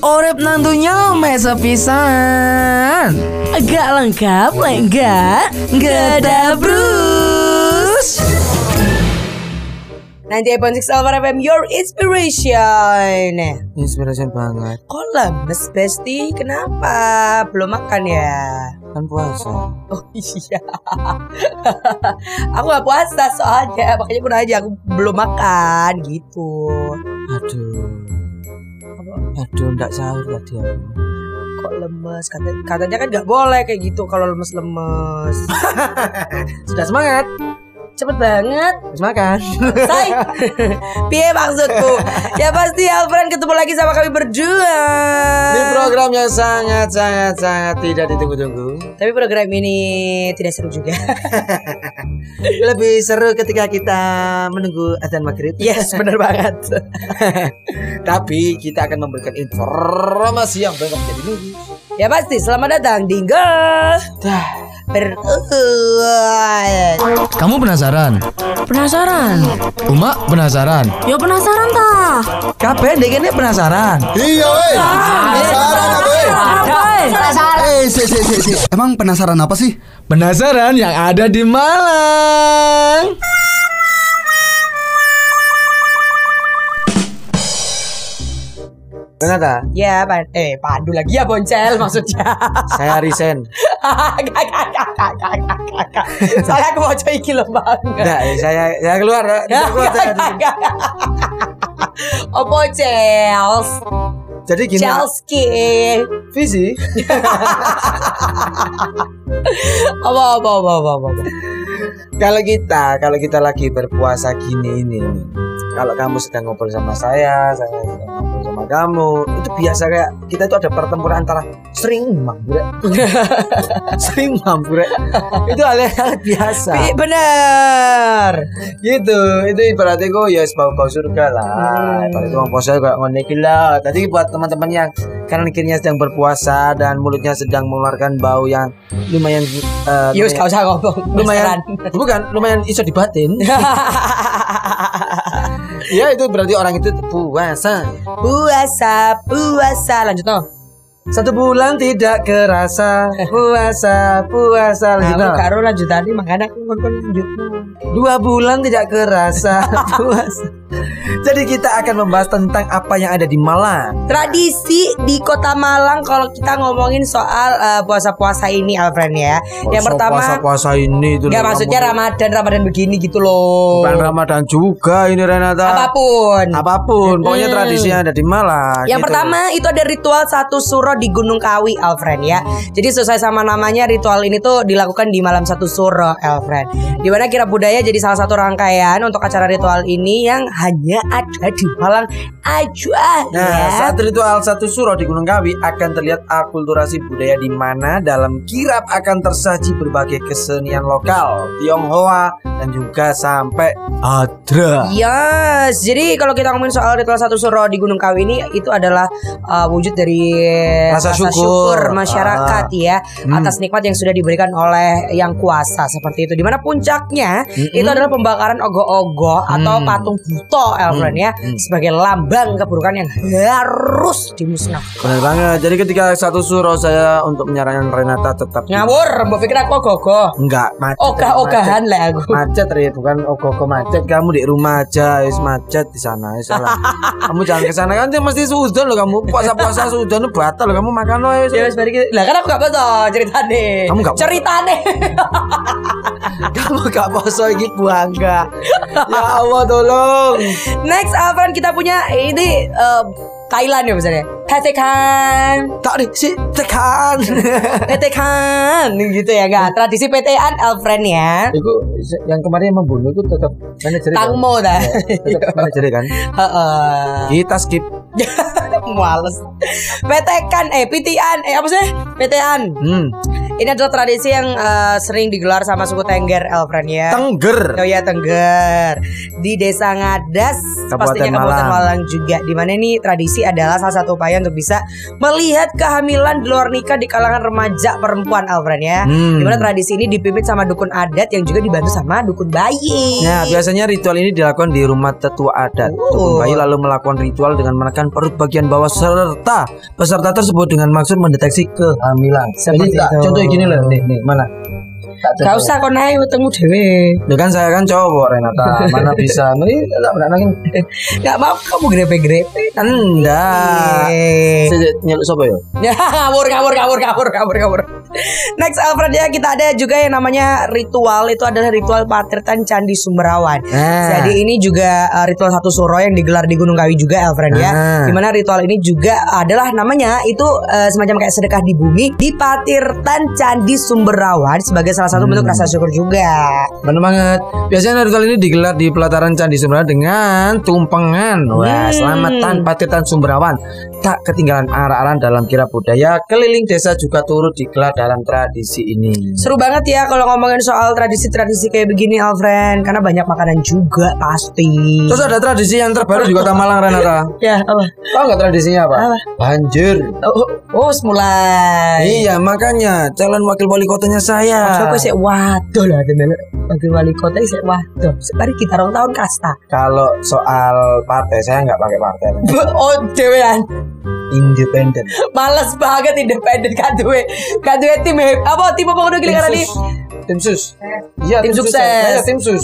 Orep nantunya mesa pisan Agak lengkap, enggak? Enggak ada Bruce. 98.6 Alpha FM Your Inspiration. Inspirasi banget. Kok lemes Besti? Kenapa? Belum makan ya? Kan puasa. Oh iya. Aku gak puasa soalnya. Makanya pun aja aku belum makan gitu. Aduh Aduh enggak sahur tadi aku. Kok lemes? Kata, katanya kan gak boleh kayak gitu kalau lemes-lemes. Sudah semangat Cepet banget. Terus makan. Say. Piye maksudku? Ya pasti Alfred ketemu lagi sama kami berdua. Di program yang sangat sangat sangat tidak ditunggu-tunggu. Tapi program ini tidak seru juga. Lebih seru ketika kita menunggu adzan maghrib. Yes bener banget. Tapi kita akan memberikan informasi yang bakal menjadi lurus Ya pasti selamat datang di Dah. Beruat Kamu penasaran? Penasaran? Uma penasaran? Ya penasaran tah Kabeh ndek ini penasaran Iya, weh. Penasaran apa, weh? Eh, si, si, si, si. Emang penasaran apa sih? Penasaran yang ada di Malang? Renata Ya pan Eh pandu lagi ya boncel maksudnya Saya resign Soalnya aku mau coba iki loh bang Enggak saya saya keluar Gak, gak, saya-. Opo Chels Jadi gini Chelski Visi Apa apa apa apa apa Kalau kita Kalau kita lagi berpuasa gini ini nih, Kalau kamu sedang ngobrol sama saya Saya sedang kamu. Itu biasa kayak Kita itu ada pertempuran antara Sering mampu Sering mampu Itu hal-hal biasa. Ih, Bener gitu. Itu ibaratnya kok ya bau bau surga lah. Ibaratnya orang puasa kayak ngono iki lah. Tadi buat teman-teman yang karena akhirnya sedang berpuasa dan mulutnya sedang mengeluarkan bau yang lumayan eh, Yus lumayan, gak usah ngomong. lumayan bukan lumayan iso dibatin ya itu berarti orang itu puasa. Puasa Puasa. Lanjut no satu bulan tidak kerasa puasa puasa Nah, lanjut aku no. karo lanjutannya makanya aku ngomong lanjut. Dua bulan tidak kerasa puasa. Jadi kita akan membahas tentang apa yang ada di Malang. Tradisi di Kota Malang kalau kita ngomongin soal eh, puasa-puasa ini Alfred ya. Yang pertama puasa ini itu. Enggak maksudnya Ramadan Ramadan begini gitu loh. Bukan Ramadan juga ini Renata. Apa pun. Apa pun, pokoknya Hmm. tradisi yang ada di Malang. Yang gitu. pertama itu ada ritual satu suro di Gunung Kawi, Alfred ya. Jadi sesuai sama namanya ritual ini tuh dilakukan di malam satu suro, Alfred. Di mana kira budaya jadi salah satu rangkaian untuk acara ritual ini yang hanya ada di Malang aja Nah, ya. saat ritual satu suro di Gunung Kawi akan terlihat akulturasi budaya di mana dalam kirap akan tersaji berbagai kesenian lokal, Tionghoa dan juga sampai Adra. Yes, jadi kalau kita ngomongin soal ritual satu suro di Gunung Kawi ini itu adalah uh, wujud dari Rasa syukur. masyarakat Ah. ya Hmm. atas nikmat yang sudah diberikan oleh yang kuasa seperti itu. Di mana puncaknya Mm-mm. itu adalah pembakaran ogoh-ogoh atau Hmm. patung buto, Elfren ya, Hmm. sebagai lambang keburukan yang harus dimusnahkan. Benar banget. Jadi ketika satu suro saya untuk menyarankan Renata tetap Ngawur, mbak pikir aku ogoh-ogoh. Enggak, macet. Ogah-ogahan lah aku. Macet, Ri, bukan ogoh-ogoh macet. Kamu di rumah aja, wis macet di sana. Wis salah. kamu jangan ke sana kan dia mesti sudah loh kamu. Puasa-puasa sudah lu batal loh kamu makan loh. Ya wis balik lah kan aku gak poso ceritane. Kamu gak ceritane. kamu gak poso iki buangga. ya Allah tolong. Next Alfred kita punya ini eh, Thailand ya misalnya. PTkan. Tak di si tekan. PTkan gitu ya enggak. Tradisi PTan Alfred ya. Itu yang kemarin membunuh itu tetap manajer kan? Tangmo dah. Tetap manajer kan? Heeh. Kita skip. Males. PTkan eh PTan eh apa sih? PTan. Hmm. Ini adalah tradisi yang eh, sering digelar sama suku Tengger, Elfriend ya. Tengger. Oh ya Tengger di Desa Ngadas, Kabupaten pastinya Kabupaten Malang. Malang juga. Di mana ini tradisi adalah salah satu upaya untuk bisa melihat kehamilan di luar nikah di kalangan remaja perempuan, Elfriend ya. Hmm. Di mana tradisi ini dipimpin sama dukun adat yang juga dibantu sama dukun bayi. Nah, biasanya ritual ini dilakukan di rumah tetua adat. Oh. Dukun bayi lalu melakukan ritual dengan menekan perut bagian bawah serta peserta tersebut dengan maksud mendeteksi kehamilan. Seperti Jadi itu. contoh gini loh, nih, nih mana? Gak usah kau naik ketemu dewe. Ya kan saya kan cowok Renata, mana bisa? Nih, tak pernah nangin. Gak mau kamu grepe-grepe. Enggak. Eh. Nyeluk sopo ya? Ya, ngawur, ngawur, ngawur, ngawur, ngawur, ngawur. Next Alfred ya kita ada juga yang namanya ritual itu adalah ritual patirtan Candi Sumberawan. Nah. Jadi ini juga uh, ritual satu suro yang digelar di Gunung Kawi juga Alfred ya. Ah. Di mana ritual ini juga adalah namanya itu uh, semacam kayak sedekah di bumi di patirtan Candi Sumberawan sebagai salah satu bentuk rasa syukur juga. Benar banget. Biasanya ritual ini digelar di pelataran Candi Sumberawan dengan tumpengan. Wah, Hmm. selamatan Patitan Sumberawan. Tak ketinggalan arah-arahan dalam kira budaya keliling desa juga turut digelar dalam tradisi ini. Seru banget ya kalau ngomongin soal tradisi-tradisi kayak begini Alfred karena banyak makanan juga pasti. Terus ada tradisi yang terbaru di Kota Malang Renata. ya apa? Tahu nggak tradisinya apa? Apa? Banjir. Oh, oh mulai. Iya, makanya calon wakil wali kotanya saya. Siapa sih waduh lah wakil wali kota sih waduh. Mari kita rong tahun kasta. Kalau soal partai saya nggak pakai partai. oh dewean. Independen. Males banget independen kan duwe. Kan duwe tim eh, apa tim apa kudu gini karena di Tim sus. Iya, Tim sukses. Saya tim sus.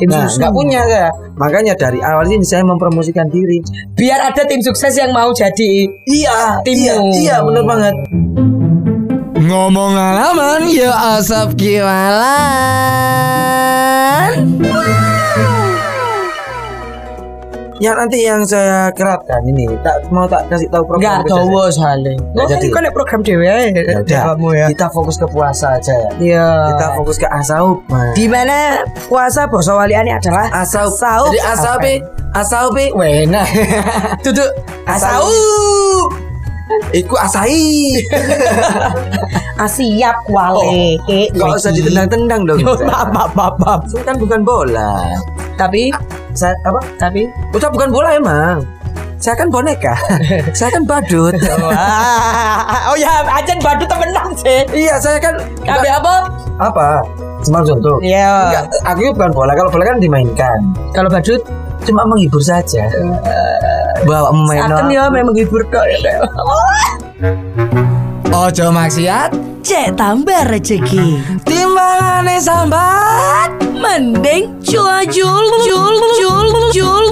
tim nah, sukses. nggak punya saya. Makanya dari awal ini saya mempromosikan diri. Biar ada tim sukses yang mau jadi Iya, Timmu. iya, iya, benar banget. Ngomong alaman ya asap kiwalan. Ya nanti yang saya keratkan ini tak mau tak kasih tahu program Enggak tahu soalnya. Nggak jadi. kan program dewe Ya udah, kamu ya. Kita fokus ke puasa aja ya. Iya. Kita fokus ke asaup. Di mana puasa boso waliane adalah Asaup. Asaup. Jadi asaup asaup wena. duduk asaup Iku asai. asiap wale Gak usah ditendang-tendang dong. maaf maaf maaf maaf kan bukan bola. tapi Saya apa? tapi Udah bukan bola emang. Saya kan boneka. saya kan badut. Oh ya ajan badut temenan sih iya, saya kan Kabe apa apa? Cuma contoh. iya Enggak, aku bukan bola. Kalau bola kan dimainkan. kalau badut Cuma menghibur saja. Bawa main. akan ya memang menghibur kok Ojo maksiat, cek tambah rezeki Timbangane sambat. mending jual jual jual jual jual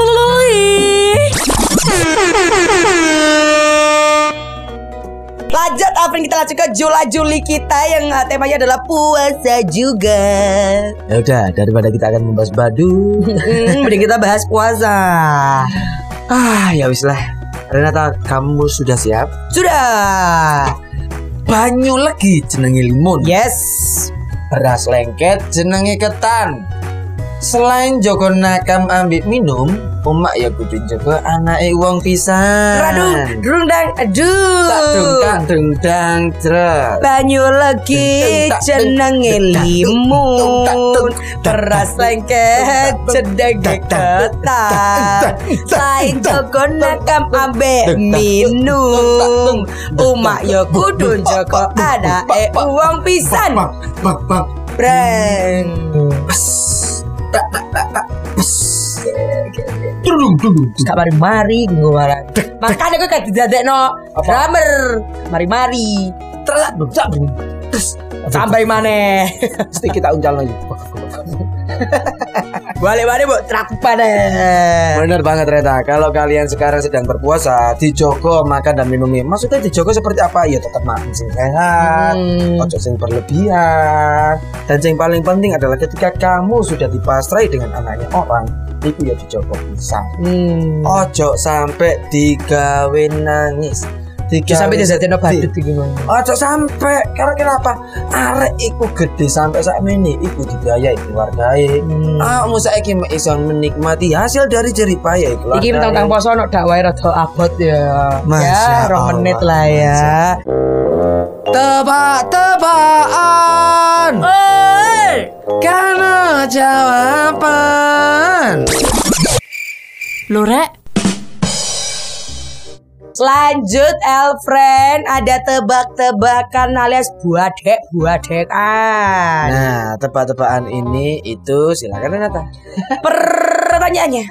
Lanjut Afrin kita lanjut ke Jula Juli kita yang uh, temanya adalah puasa juga. Ya udah, daripada kita akan membahas badu. Mending kita bahas puasa. Ah, ya wis lah. Renata, kamu sudah siap? Sudah. Banyu lagi jenenge limun. Yes. Beras lengket jenenge ketan. Selain jogo nakam ambik minum, umak ya kudu jogo anake wong pisan. Aduh, durung dang, Tak dung aduh. dang dung dang jret. Banyu lagi jenenge limun. Beras lengket jenenge ketan Lain joko nakam ambek minum. Umak yo kudu joko anake uang pisan. Bang, bang, bang. Breng Gak mari-mari ngomong Makanya gue kayak didadekno. Drummer Mari-mari. Belum. Terus, Sampai mana pasti kita uncal lagi. Balik-balik bu Teraku pada Bener banget Reta. Kalau kalian sekarang sedang berpuasa Dijogo makan dan minumnya Maksudnya dijogo seperti apa? Ya tetap makan sing sehat Hmm. Ojo sing berlebihan. Dan yang paling penting adalah ketika kamu sudah dipastrai dengan anaknya orang Itu ya dijogo pisang Hmm. Ojo sampai digawe nangis Digawe sampai sedih. dijadiin badut gimana? Ojo sampai karena kenapa? Arek iku gede sampai saat ini iku dibiayai keluargae. Hmm. Kamu saiki mek iso menikmati hasil dari jerih payah keluarga. Iki mentang-mentang poso nok dakwah rada abot ya. Masya ya, Allah, menit lah ya. Tebak-tebakan Karena jawaban Loh rek Lanjut Elfriend ada tebak-tebakan alias buadek-buadekan. Nah, tebak-tebakan ini itu silakan Renata. Pertanyaannya,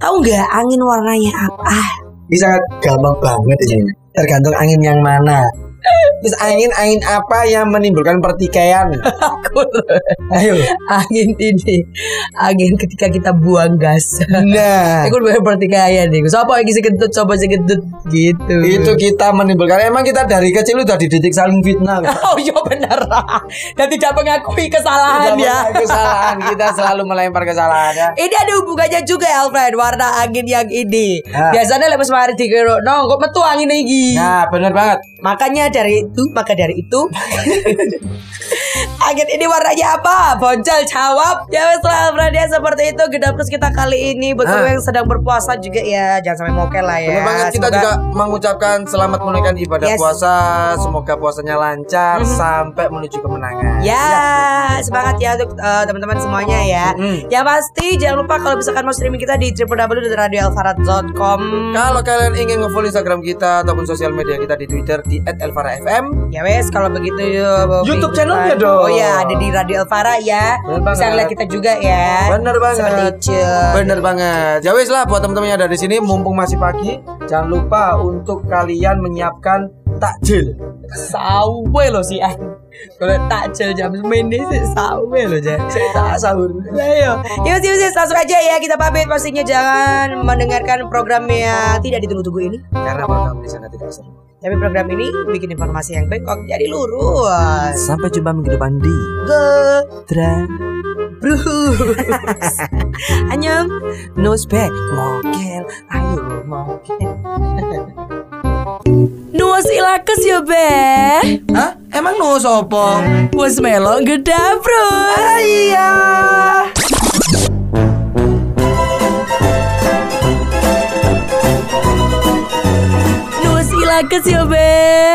tahu nggak angin warnanya apa? Bisa gampang banget ini. Tergantung angin yang mana. Terus angin angin apa yang menimbulkan pertikaian? Ayo. angin ini, angin ketika kita buang gas. Nah, Aku bukan pertikaian nih. Siapa yang kentut, coba si kentut gitu. itu kita menimbulkan. Emang kita dari kecil udah dididik saling fitnah. Oh iya benar. Dan tidak mengakui kesalahan Tidak ya. kesalahan kita selalu melempar kesalahan ya. Ini ada hubungannya juga Alfred warna angin yang ini. Ah. Biasanya lepas mari dikira, no kok metu angin iki. Nah, benar banget. Makanya dari itu, maka dari itu Angin ini warnanya apa? Boncel jawab Ya Alfred ya seperti itu Gedap terus kita kali ini Buat Ah. yang sedang berpuasa juga ya Jangan sampai mokel lah ya Benar banget kita Semoga- juga mengucapkan selamat menunaikan ibadah Yes. puasa. Semoga puasanya lancar sampai menuju kemenangan. Ya, semangat ya untuk eh, teman-teman semuanya ya. Mm. Yang pasti jangan lupa kalau misalkan mau streaming kita di www.radioalfarat.com. Kalau kalian ingin nge-follow Instagram kita ataupun sosial media kita di Twitter di @elfarafm. Ya wes, kalau begitu yuk, YouTube channelnya dong. Oh ya, ada di Radio Alfara ya. Bener Bisa ngeliat kita juga ya. Bener banget. Seperti itu. Bener banget. Ya wes lah buat teman-teman yang ada di sini mumpung masih pagi, jangan lupa untuk kalian menyiapkan takjil. Sawe lo sih ah. Kalau takjil jam semene sih sawe lo aja. Tak sahur. Ayo, yuk yuk yuk langsung aja ya kita pamit pastinya jangan mendengarkan program yang tidak ditunggu-tunggu ini. Karena program ini sangat tidak seru. Tapi program ini bikin informasi yang bengkok jadi lurus. Sampai jumpa minggu depan di Go, Tra Bruce. Annyeong. No spek Mokel Ayo mokel Nuas ilakes ya be Hah? Emang no sopo? Wes melo gedap bro Iya Ilakes ya be